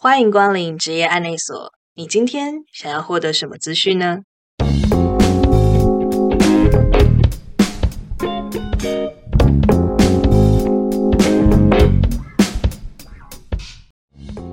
欢迎光临职业案内所。你今天想要获得什么资讯呢？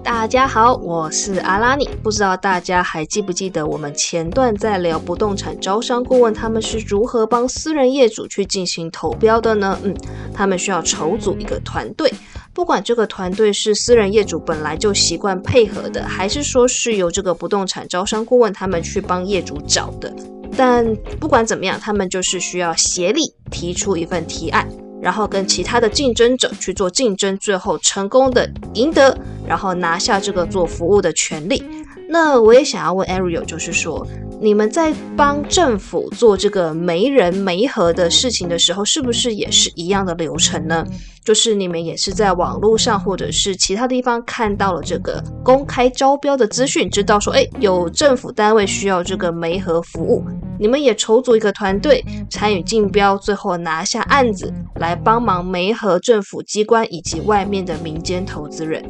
大家好，我是阿拉尼。不知道大家还记不记得我们前段在聊不动产招商顾问，他们是如何帮私人业主去进行投标的呢？嗯，他们需要筹组一个团队，不管这个团队是私人业主本来就习惯配合的，还是说是由这个不动产招商顾问他们去帮业主找的。但不管怎么样，他们就是需要协力提出一份提案。然后跟其他的竞争者去做竞争，最后成功的赢得，然后拿下这个做服务的权利。那我也想要问 Ariel，就是说。你们在帮政府做这个没人没和的事情的时候，是不是也是一样的流程呢？就是你们也是在网络上或者是其他地方看到了这个公开招标的资讯，知道说，哎，有政府单位需要这个媒和服务，你们也筹组一个团队参与竞标，最后拿下案子，来帮忙媒和政府机关以及外面的民间投资人。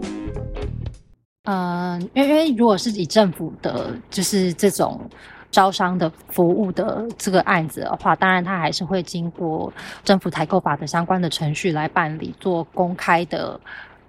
嗯，因为因为如果是以政府的，就是这种。招商的服务的这个案子的话，当然它还是会经过政府采购法的相关的程序来办理，做公开的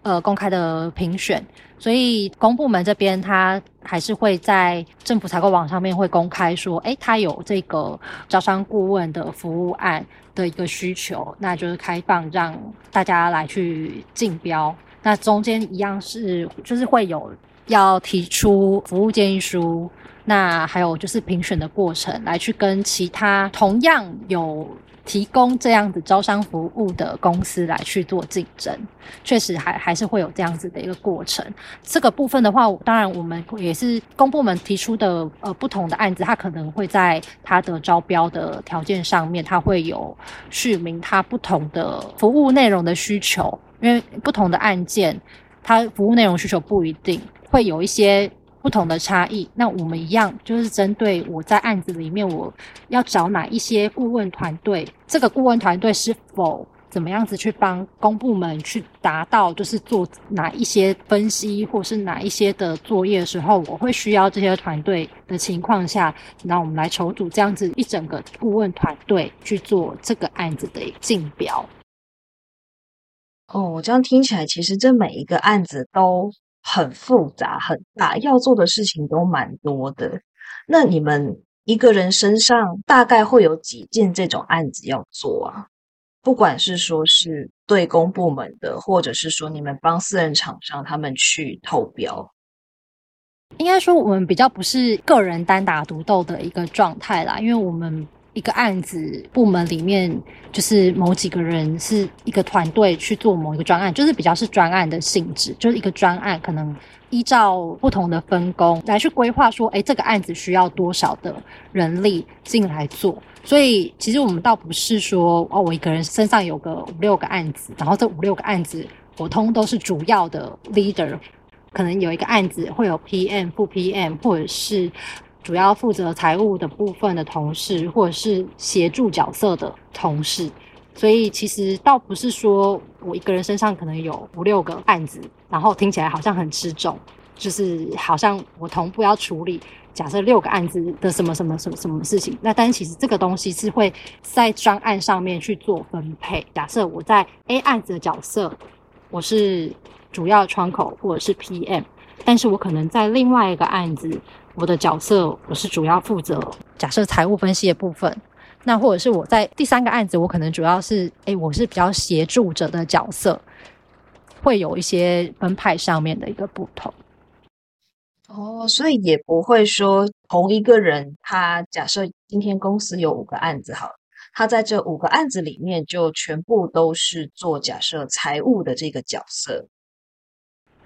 呃公开的评选。所以公部门这边，它还是会在政府采购网上面会公开说，哎，它有这个招商顾问的服务案的一个需求，那就是开放让大家来去竞标。那中间一样是就是会有要提出服务建议书。那还有就是评选的过程，来去跟其他同样有提供这样子招商服务的公司来去做竞争，确实还还是会有这样子的一个过程。这个部分的话，当然我们也是公部门提出的呃不同的案子，它可能会在它的招标的条件上面，它会有续明它不同的服务内容的需求，因为不同的案件，它服务内容需求不一定会有一些。不同的差异，那我们一样就是针对我在案子里面，我要找哪一些顾问团队，这个顾问团队是否怎么样子去帮公部门去达到，就是做哪一些分析或是哪一些的作业的时候，我会需要这些团队的情况下，那我们来筹组这样子一整个顾问团队去做这个案子的竞标。哦，我这样听起来，其实这每一个案子都。很复杂很大，要做的事情都蛮多的。那你们一个人身上大概会有几件这种案子要做啊？不管是说是对公部门的，或者是说你们帮私人厂商他们去投标，应该说我们比较不是个人单打独斗的一个状态啦，因为我们。一个案子部门里面，就是某几个人是一个团队去做某一个专案，就是比较是专案的性质，就是一个专案，可能依照不同的分工来去规划，说，哎，这个案子需要多少的人力进来做。所以，其实我们倒不是说，哦，我一个人身上有个五六个案子，然后这五六个案子我通都是主要的 leader，可能有一个案子会有 PM、副 PM，或者是。主要负责财务的部分的同事，或者是协助角色的同事，所以其实倒不是说我一个人身上可能有五六个案子，然后听起来好像很吃重，就是好像我同步要处理假设六个案子的什么什么什么什么事情。那但是其实这个东西是会在专案上面去做分配。假设我在 A 案子的角色，我是主要窗口或者是 PM，但是我可能在另外一个案子。我的角色我是主要负责假设财务分析的部分，那或者是我在第三个案子，我可能主要是哎，我是比较协助者的角色，会有一些分派上面的一个不同。哦，所以也不会说同一个人，他假设今天公司有五个案子，好了，他在这五个案子里面就全部都是做假设财务的这个角色。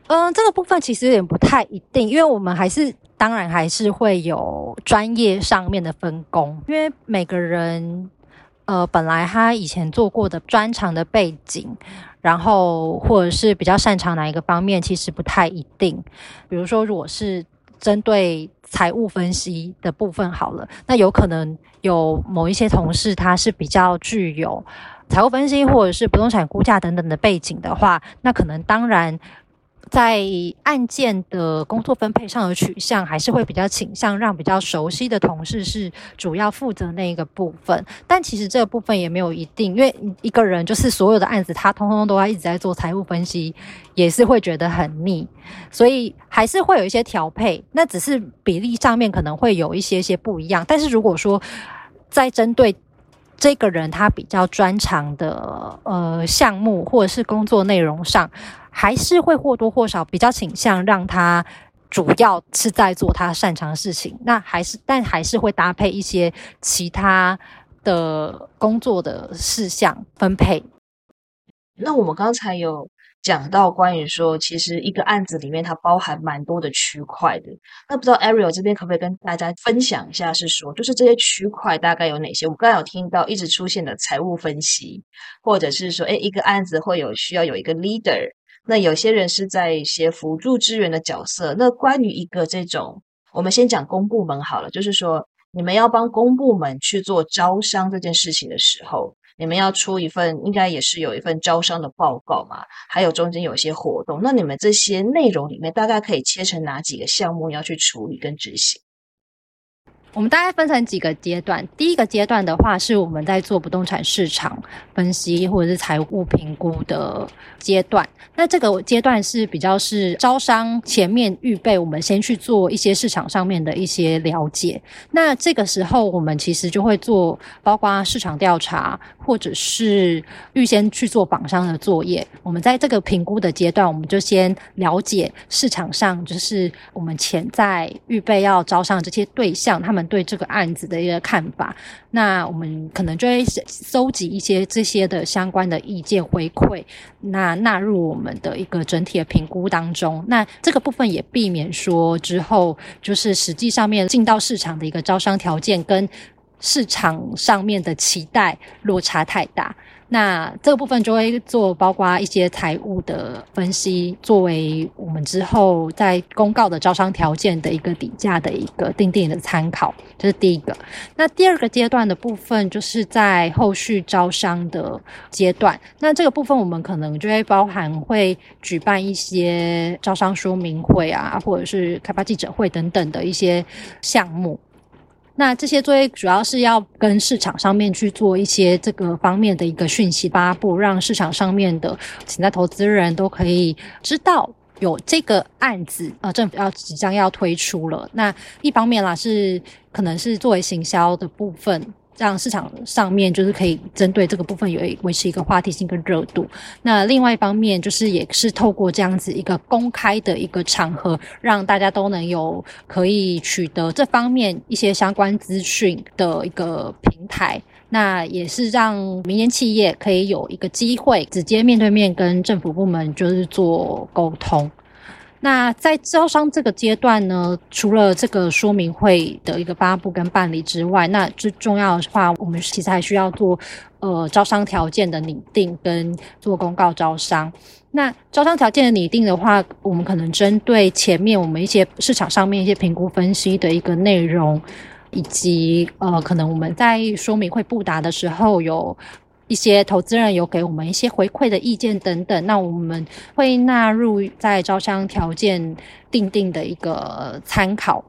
嗯，这个部分其实有点不太一定，因为我们还是当然还是会有专业上面的分工，因为每个人呃本来他以前做过的专长的背景，然后或者是比较擅长哪一个方面，其实不太一定。比如说，如果是针对财务分析的部分好了，那有可能有某一些同事他是比较具有财务分析或者是不动产估价等等的背景的话，那可能当然。在案件的工作分配上的取向，还是会比较倾向让比较熟悉的同事是主要负责那一个部分。但其实这个部分也没有一定，因为一个人就是所有的案子，他通通都要一直在做财务分析，也是会觉得很腻。所以还是会有一些调配，那只是比例上面可能会有一些些不一样。但是如果说在针对这个人他比较专长的呃项目或者是工作内容上，还是会或多或少比较倾向让他主要是在做他擅长的事情。那还是但还是会搭配一些其他的工作的事项分配。那我们刚才有。讲到关于说，其实一个案子里面它包含蛮多的区块的。那不知道 Ariel 这边可不可以跟大家分享一下，是说就是这些区块大概有哪些？我刚刚有听到一直出现的财务分析，或者是说，哎，一个案子会有需要有一个 leader。那有些人是在一些辅助支援的角色。那关于一个这种，我们先讲公部门好了，就是说你们要帮公部门去做招商这件事情的时候。你们要出一份，应该也是有一份招商的报告嘛？还有中间有一些活动，那你们这些内容里面大概可以切成哪几个项目要去处理跟执行？我们大概分成几个阶段。第一个阶段的话，是我们在做不动产市场分析或者是财务评估的阶段。那这个阶段是比较是招商前面预备，我们先去做一些市场上面的一些了解。那这个时候，我们其实就会做包括市场调查，或者是预先去做榜商的作业。我们在这个评估的阶段，我们就先了解市场上就是我们潜在预备要招商这些对象，他们。对这个案子的一个看法，那我们可能就会搜集一些这些的相关的意见回馈，那纳入我们的一个整体的评估当中。那这个部分也避免说之后就是实际上面进到市场的一个招商条件跟市场上面的期待落差太大。那这个部分就会做包括一些财务的分析，作为我们之后在公告的招商条件的一个底价的一个定定的参考，这是第一个。那第二个阶段的部分，就是在后续招商的阶段。那这个部分我们可能就会包含会举办一些招商说明会啊，或者是开发记者会等等的一些项目。那这些作业主要是要跟市场上面去做一些这个方面的一个讯息发布，让市场上面的潜在投资人都可以知道有这个案子，呃，政府要即将要推出了。那一方面啦，是可能是作为行销的部分。让市场上面就是可以针对这个部分有维持一个话题性跟热度。那另外一方面就是也是透过这样子一个公开的一个场合，让大家都能有可以取得这方面一些相关资讯的一个平台。那也是让民间企业可以有一个机会直接面对面跟政府部门就是做沟通。那在招商这个阶段呢，除了这个说明会的一个发布跟办理之外，那最重要的话，我们其实还需要做呃招商条件的拟定跟做公告招商。那招商条件的拟定的话，我们可能针对前面我们一些市场上面一些评估分析的一个内容，以及呃可能我们在说明会布达的时候有。一些投资人有给我们一些回馈的意见等等，那我们会纳入在招商条件定定的一个参考。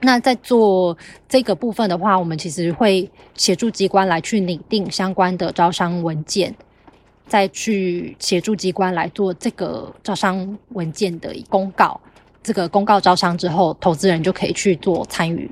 那在做这个部分的话，我们其实会协助机关来去拟定相关的招商文件，再去协助机关来做这个招商文件的公告。这个公告招商之后，投资人就可以去做参与。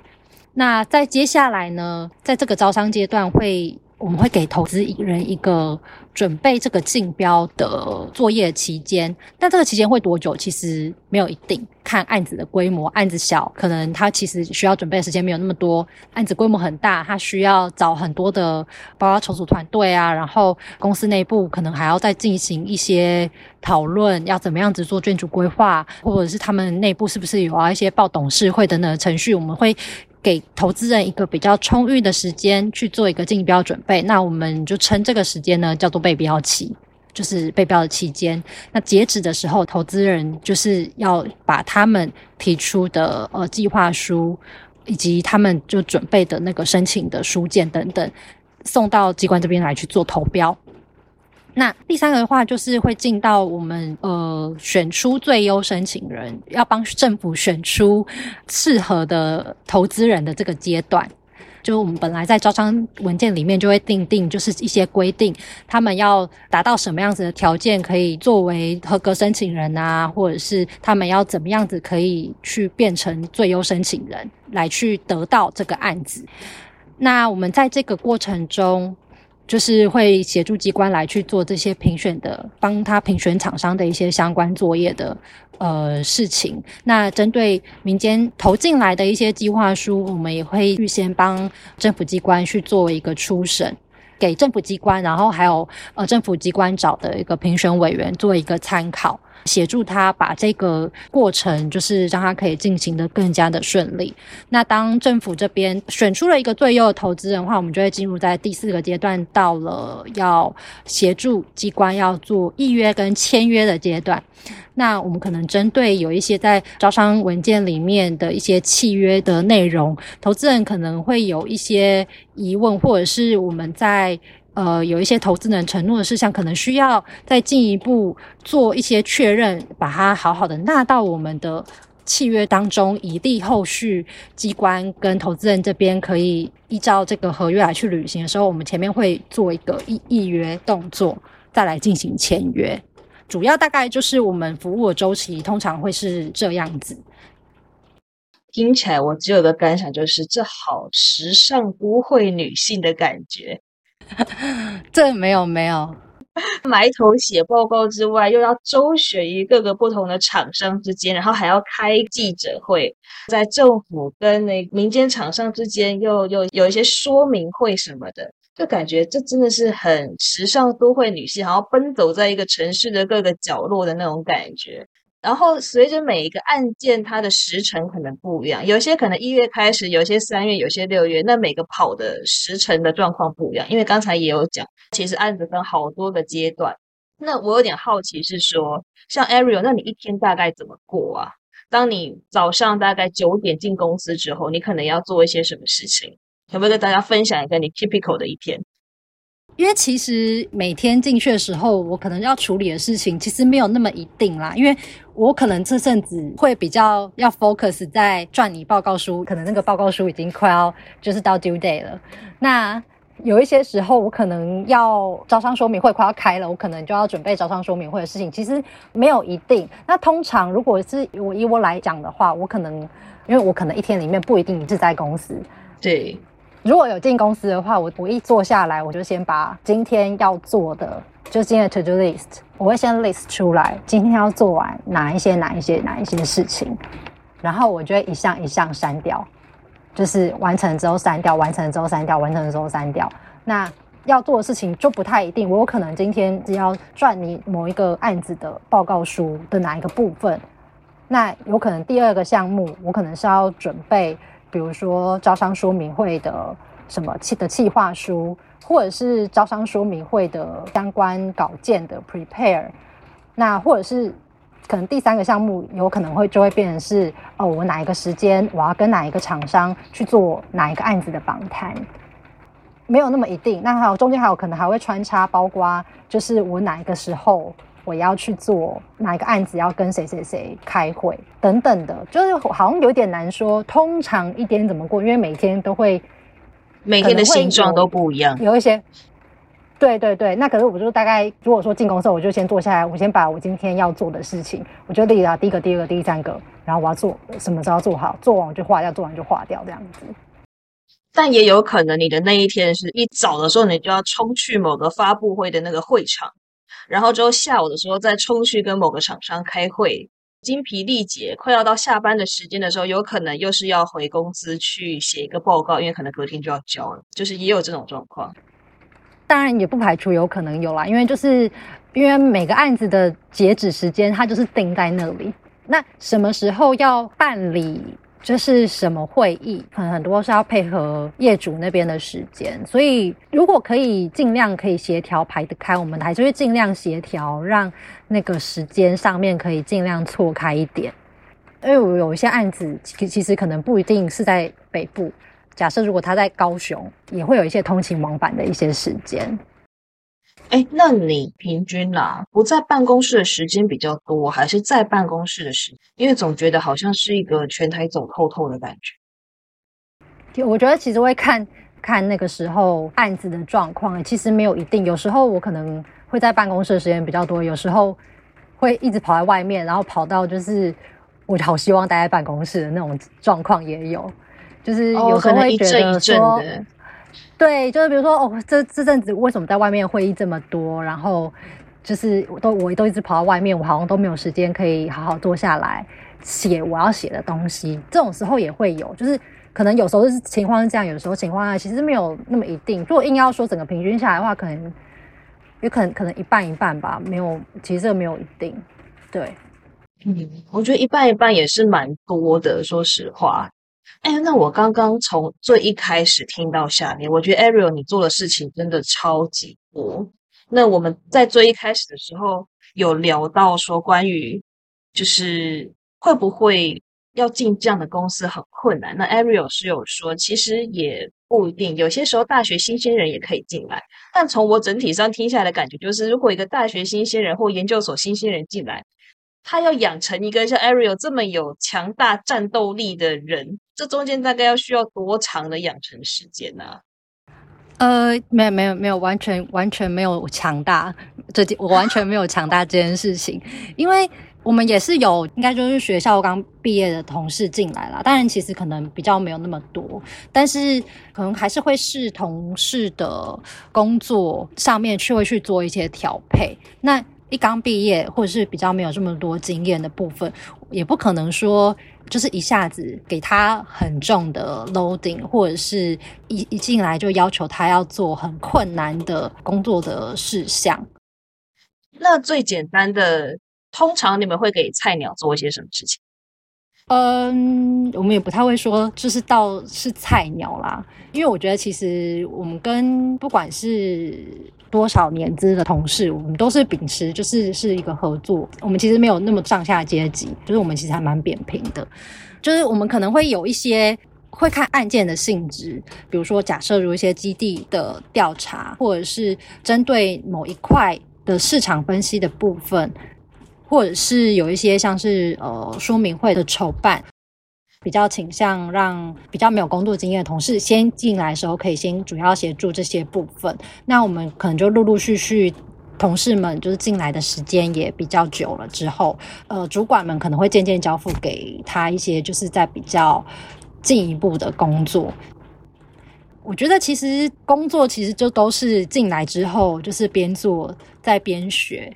那在接下来呢，在这个招商阶段会。我们会给投资人一个准备这个竞标的作业期间，但这个期间会多久？其实没有一定，看案子的规模，案子小，可能他其实需要准备的时间没有那么多；案子规模很大，他需要找很多的包括筹组团队啊，然后公司内部可能还要再进行一些讨论，要怎么样子做建筑规划，或者是他们内部是不是有啊一些报董事会等等的程序，我们会。给投资人一个比较充裕的时间去做一个竞标准备，那我们就称这个时间呢叫做备标期，就是备标的期间。那截止的时候，投资人就是要把他们提出的呃计划书以及他们就准备的那个申请的书件等等送到机关这边来去做投标。那第三个的话，就是会进到我们呃选出最优申请人，要帮政府选出适合的投资人的这个阶段。就我们本来在招商文件里面就会定定，就是一些规定，他们要达到什么样子的条件，可以作为合格申请人啊，或者是他们要怎么样子可以去变成最优申请人，来去得到这个案子。那我们在这个过程中。就是会协助机关来去做这些评选的，帮他评选厂商的一些相关作业的呃事情。那针对民间投进来的一些计划书，我们也会预先帮政府机关去做一个初审，给政府机关，然后还有呃政府机关找的一个评选委员做一个参考。协助他把这个过程，就是让他可以进行的更加的顺利。那当政府这边选出了一个最优的投资人的话，我们就会进入在第四个阶段，到了要协助机关要做预约跟签约的阶段。那我们可能针对有一些在招商文件里面的一些契约的内容，投资人可能会有一些疑问，或者是我们在。呃，有一些投资人承诺的事项，可能需要再进一步做一些确认，把它好好的纳到我们的契约当中，以利后续机关跟投资人这边可以依照这个合约来去履行的时候，我们前面会做一个预预约动作，再来进行签约。主要大概就是我们服务的周期通常会是这样子。听起来我只有个感想，就是这好时尚都会女性的感觉。这没有没有，埋头写报告之外，又要周旋于各个不同的厂商之间，然后还要开记者会，在政府跟那民间厂商之间又又有一些说明会什么的，就感觉这真的是很时尚都会女性，好像奔走在一个城市的各个角落的那种感觉。然后随着每一个案件，它的时程可能不一样，有些可能一月开始，有些三月，有些六月。那每个跑的时程的状况不一样，因为刚才也有讲，其实案子分好多个阶段。那我有点好奇是说，像 Ariel，那你一天大概怎么过啊？当你早上大概九点进公司之后，你可能要做一些什么事情？可不可以跟大家分享一个你 typical 的一天？因为其实每天进去的时候，我可能要处理的事情其实没有那么一定啦。因为我可能这阵子会比较要 focus 在赚你报告书，可能那个报告书已经快要就是到 due day 了。那有一些时候，我可能要招商说明会快要开了，我可能就要准备招商说明会的事情，其实没有一定。那通常如果是我以我来讲的话，我可能因为我可能一天里面不一定是在公司，对。如果有进公司的话，我我一坐下来，我就先把今天要做的，就今天的 to do list，我会先 list 出来，今天要做完哪一些哪一些哪一些事情，然后我就会一项一项删掉，就是完成之后删掉，完成之后删掉，完成之后删掉。那要做的事情就不太一定，我有可能今天只要赚你某一个案子的报告书的哪一个部分，那有可能第二个项目我可能是要准备。比如说招商说明会的什么企的企划书，或者是招商说明会的相关稿件的 prepare，那或者是可能第三个项目有可能会就会变成是哦，我哪一个时间我要跟哪一个厂商去做哪一个案子的访谈，没有那么一定。那还有中间还有可能还会穿插包括就是我哪一个时候。我要去做哪一个案子，要跟谁谁谁开会等等的，就是好像有点难说。通常一天怎么过？因为每天都会，每天的形状都不一样。有一些，对对对。那可是我就大概，如果说进公司，我就先坐下来，我先把我今天要做的事情，我就立了第一个、第二个、第三个，然后我要做什么时候做好，做完我就划掉，做完就划掉这样子。但也有可能你的那一天是一早的时候，你就要冲去某个发布会的那个会场。然后之后下午的时候再冲去跟某个厂商开会，精疲力竭，快要到下班的时间的时候，有可能又是要回公司去写一个报告，因为可能隔天就要交了，就是也有这种状况。当然也不排除有可能有啦，因为就是因为每个案子的截止时间它就是定在那里，那什么时候要办理？就是什么会议，可能很多是要配合业主那边的时间，所以如果可以尽量可以协调排得开，我们还是会尽量协调，让那个时间上面可以尽量错开一点。因为我有一些案子，其其实可能不一定是在北部，假设如果他在高雄，也会有一些通勤往返的一些时间。哎，那你平均啦，不在办公室的时间比较多，还是在办公室的时？因为总觉得好像是一个全台走透透的感觉。我觉得其实会看看那个时候案子的状况，其实没有一定。有时候我可能会在办公室的时间比较多，有时候会一直跑在外面，然后跑到就是我好希望待在办公室的那种状况也有。就是有时候会觉得说。对，就是比如说，哦，这这阵子为什么在外面会议这么多？然后就是都我都一直跑到外面，我好像都没有时间可以好好坐下来写我要写的东西。这种时候也会有，就是可能有时候是情况是这样，有时候情况下其实没有那么一定。如果硬要说整个平均下来的话，可能有可能可能一半一半吧，没有，其实这个没有一定。对，嗯，我觉得一半一半也是蛮多的，说实话。哎，那我刚刚从最一开始听到下面，我觉得 Ariel 你做的事情真的超级多。那我们在最一开始的时候有聊到说，关于就是会不会要进这样的公司很困难？那 Ariel 是有说，其实也不一定，有些时候大学新鲜人也可以进来。但从我整体上听下来的感觉，就是如果一个大学新鲜人或研究所新鲜人进来，他要养成一个像 Ariel 这么有强大战斗力的人。这中间大概要需要多长的养成时间呢？呃，没有没有没有，完全完全没有强大，这我完全没有强大这件事情，因为我们也是有，应该就是学校刚毕业的同事进来了，当然其实可能比较没有那么多，但是可能还是会视同事的工作上面去会去做一些调配。那一刚毕业或者是比较没有这么多经验的部分，也不可能说。就是一下子给他很重的 loading，或者是一一进来就要求他要做很困难的工作的事项。那最简单的，通常你们会给菜鸟做一些什么事情？嗯，我们也不太会说，就是到是菜鸟啦，因为我觉得其实我们跟不管是多少年资的同事，我们都是秉持就是是一个合作，我们其实没有那么上下阶级，就是我们其实还蛮扁平的，就是我们可能会有一些会看案件的性质，比如说假设有一些基地的调查，或者是针对某一块的市场分析的部分。或者是有一些像是呃说明会的筹办，比较倾向让比较没有工作经验的同事先进来的时候，可以先主要协助这些部分。那我们可能就陆陆续续，同事们就是进来的时间也比较久了之后，呃，主管们可能会渐渐交付给他一些就是在比较进一步的工作。我觉得其实工作其实就都是进来之后就是边做在边学。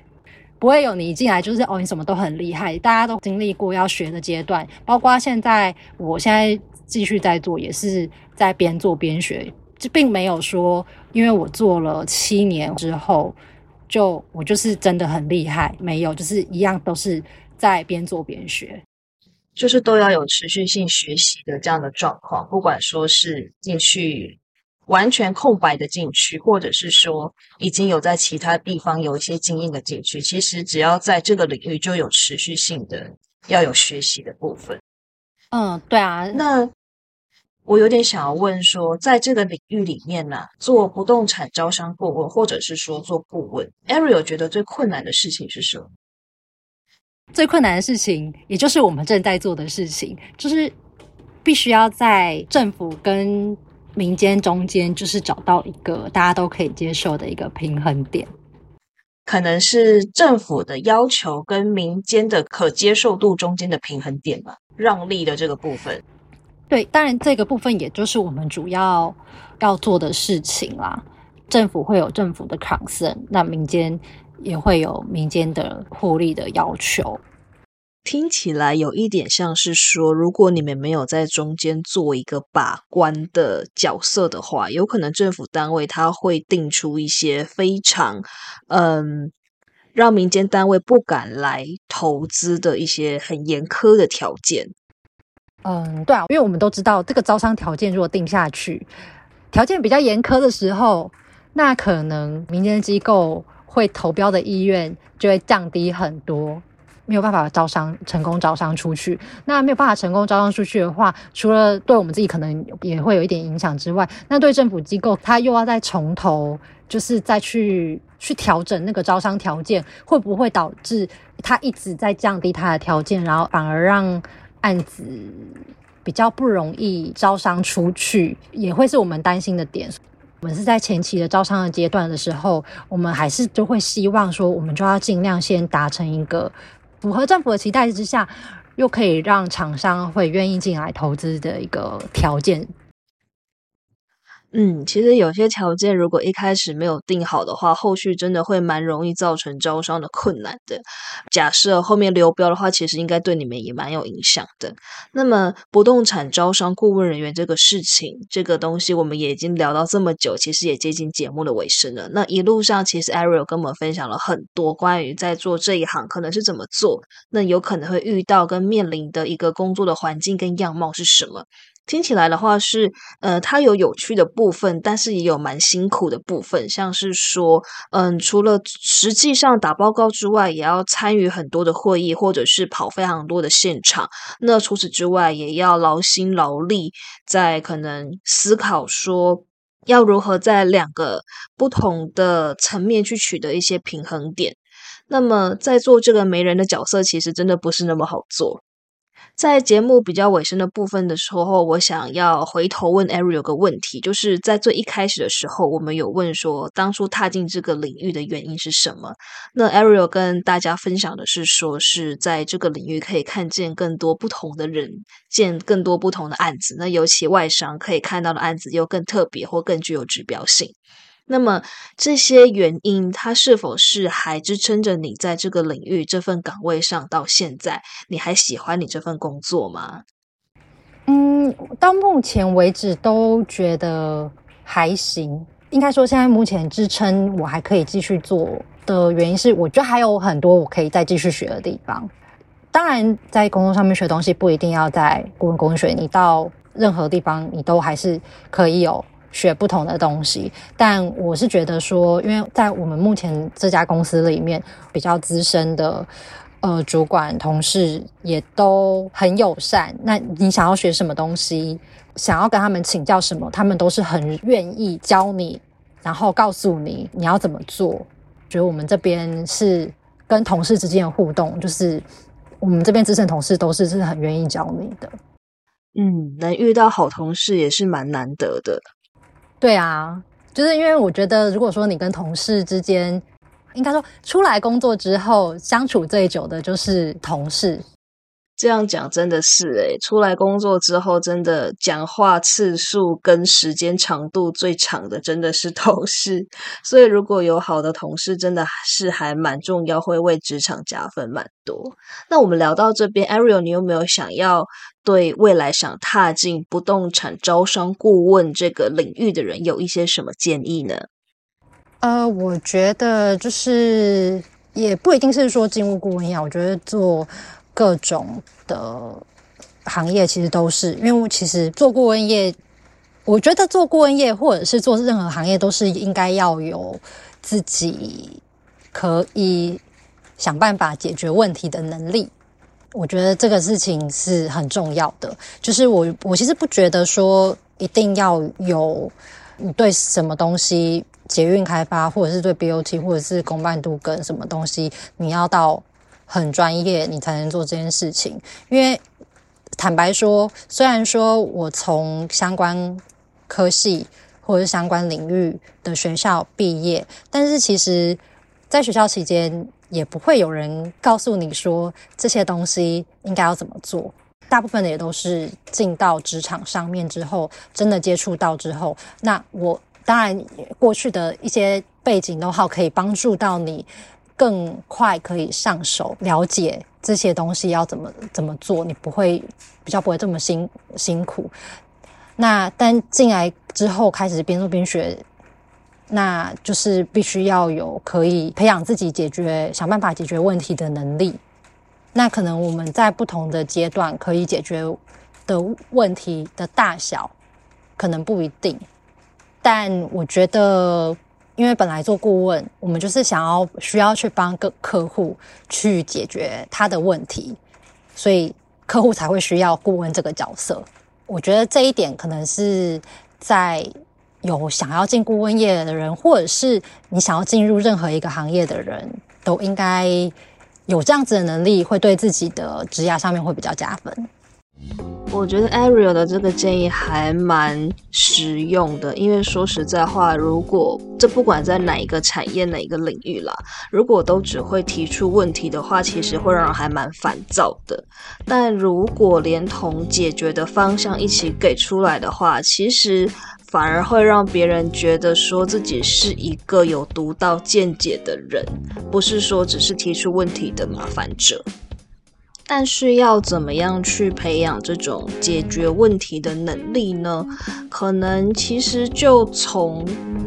不会有你一进来就是哦，你什么都很厉害。大家都经历过要学的阶段，包括现在，我现在继续在做，也是在边做边学，这并没有说，因为我做了七年之后，就我就是真的很厉害，没有，就是一样都是在边做边学，就是都要有持续性学习的这样的状况，不管说是进去。完全空白的禁区，或者是说已经有在其他地方有一些经验的进去，其实只要在这个领域就有持续性的要有学习的部分。嗯，对啊。那我有点想要问说，在这个领域里面呢，做不动产招商顾问，或者是说做顾问，Ariel 觉得最困难的事情是什么？最困难的事情，也就是我们正在做的事情，就是必须要在政府跟民间中间就是找到一个大家都可以接受的一个平衡点，可能是政府的要求跟民间的可接受度中间的平衡点吧，让利的这个部分。对，当然这个部分也就是我们主要要做的事情啦。政府会有政府的 concern，那民间也会有民间的获利的要求。听起来有一点像是说，如果你们没有在中间做一个把关的角色的话，有可能政府单位他会定出一些非常嗯，让民间单位不敢来投资的一些很严苛的条件。嗯，对啊，因为我们都知道，这个招商条件如果定下去，条件比较严苛的时候，那可能民间机构会投标的意愿就会降低很多。没有办法招商成功招商出去。那没有办法成功招商出去的话，除了对我们自己可能也会有一点影响之外，那对政府机构，他又要再从头，就是再去去调整那个招商条件，会不会导致他一直在降低他的条件，然后反而让案子比较不容易招商出去，也会是我们担心的点。我们是在前期的招商的阶段的时候，我们还是就会希望说，我们就要尽量先达成一个符合政府的期待之下，又可以让厂商会愿意进来投资的一个条件。嗯，其实有些条件如果一开始没有定好的话，后续真的会蛮容易造成招商的困难的。假设后面流标的话，其实应该对你们也蛮有影响的。那么不动产招商顾问人员这个事情，这个东西我们也已经聊到这么久，其实也接近节目的尾声了。那一路上，其实 Ariel 跟我们分享了很多关于在做这一行可能是怎么做，那有可能会遇到跟面临的一个工作的环境跟样貌是什么。听起来的话是，呃，它有有趣的部分，但是也有蛮辛苦的部分。像是说，嗯，除了实际上打报告之外，也要参与很多的会议，或者是跑非常多的现场。那除此之外，也要劳心劳力，在可能思考说，要如何在两个不同的层面去取得一些平衡点。那么，在做这个媒人的角色，其实真的不是那么好做。在节目比较尾声的部分的时候，我想要回头问 Ariel 个问题，就是在最一开始的时候，我们有问说，当初踏进这个领域的原因是什么？那 Ariel 跟大家分享的是说，是在这个领域可以看见更多不同的人，见更多不同的案子。那尤其外商可以看到的案子又更特别或更具有指标性。那么这些原因，它是否是还支撑着你在这个领域这份岗位上到现在？你还喜欢你这份工作吗？嗯，到目前为止都觉得还行。应该说，现在目前支撑我还可以继续做的原因是，我觉得还有很多我可以再继续学的地方。当然，在工作上面学东西不一定要在顾问公司学，你到任何地方你都还是可以有。学不同的东西，但我是觉得说，因为在我们目前这家公司里面，比较资深的呃主管同事也都很友善。那你想要学什么东西，想要跟他们请教什么，他们都是很愿意教你，然后告诉你你要怎么做。觉得我们这边是跟同事之间的互动，就是我们这边资深同事都是是很愿意教你的。嗯，能遇到好同事也是蛮难得的。对啊，就是因为我觉得，如果说你跟同事之间，应该说出来工作之后相处最久的就是同事。这样讲真的是诶，出来工作之后，真的讲话次数跟时间长度最长的真的是 同事。所以如果有好的同事，真的是还蛮重要，会为职场加分蛮多。那我们聊到这边，Ariel，你有没有想要对未来想踏进不动产招商顾问这个领域的人有一些什么建议呢？呃，我觉得就是也不一定是说进入顾问一样，我觉得做。各种的行业其实都是，因为其实做顾问业，我觉得做顾问业或者是做任何行业，都是应该要有自己可以想办法解决问题的能力。我觉得这个事情是很重要的。就是我我其实不觉得说一定要有你对什么东西捷运开发，或者是对 BOT，或者是公办度跟什么东西，你要到。很专业，你才能做这件事情。因为坦白说，虽然说我从相关科系或者相关领域的学校毕业，但是其实在学校期间也不会有人告诉你说这些东西应该要怎么做。大部分的也都是进到职场上面之后，真的接触到之后，那我当然过去的一些背景都好，可以帮助到你。更快可以上手，了解这些东西要怎么怎么做，你不会比较不会这么辛辛苦。那但进来之后开始边做边学，那就是必须要有可以培养自己解决、想办法解决问题的能力。那可能我们在不同的阶段可以解决的问题的大小可能不一定，但我觉得因为本来做顾问，我们就是想要需要去帮个客户去解决他的问题，所以客户才会需要顾问这个角色。我觉得这一点可能是在有想要进顾问业的人，或者是你想要进入任何一个行业的人都应该有这样子的能力，会对自己的职业上面会比较加分。我觉得 Ariel 的这个建议还蛮实用的，因为说实在话，如果这不管在哪一个产业、哪一个领域啦，如果都只会提出问题的话，其实会让人还蛮烦躁的。但如果连同解决的方向一起给出来的话，其实反而会让别人觉得说自己是一个有独到见解的人，不是说只是提出问题的麻烦者。但是要怎么样去培养这种解决问题的能力呢？可能其实就从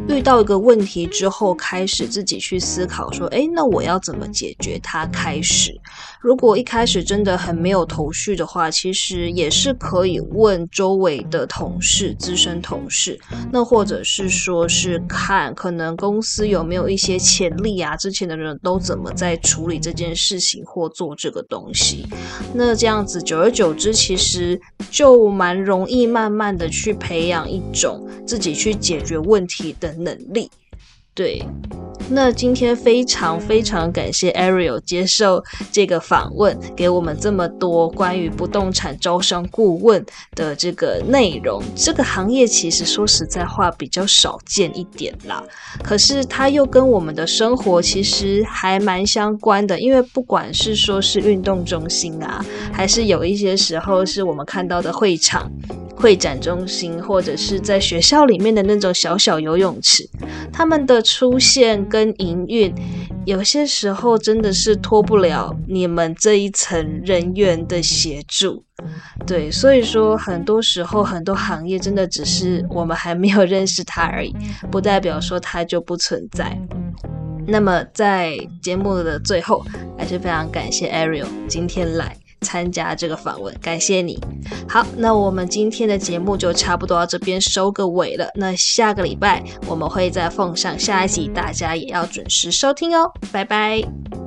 遇到一个问题之后开始，自己去思考说：“诶，那我要怎么解决它？”开始，如果一开始真的很没有头绪的话，其实也是可以问周围的同事、资深同事，那或者是说是看可能公司有没有一些潜力啊，之前的人都怎么在处理这件事情或做这个东西。那这样子，久而久之，其实就蛮容易慢慢的去培养一种自己去解决问题的能力，对。那今天非常非常感谢 Ariel 接受这个访问，给我们这么多关于不动产招商顾问的这个内容。这个行业其实说实在话比较少见一点啦，可是它又跟我们的生活其实还蛮相关的。因为不管是说是运动中心啊，还是有一些时候是我们看到的会场、会展中心，或者是在学校里面的那种小小游泳池，他们的出现。跟营运有些时候真的是脱不了你们这一层人员的协助，对，所以说很多时候很多行业真的只是我们还没有认识它而已，不代表说它就不存在。那么在节目的最后，还是非常感谢 Ariel 今天来。参加这个访问，感谢你。好，那我们今天的节目就差不多到这边收个尾了。那下个礼拜我们会再奉上下一集，大家也要准时收听哦。拜拜。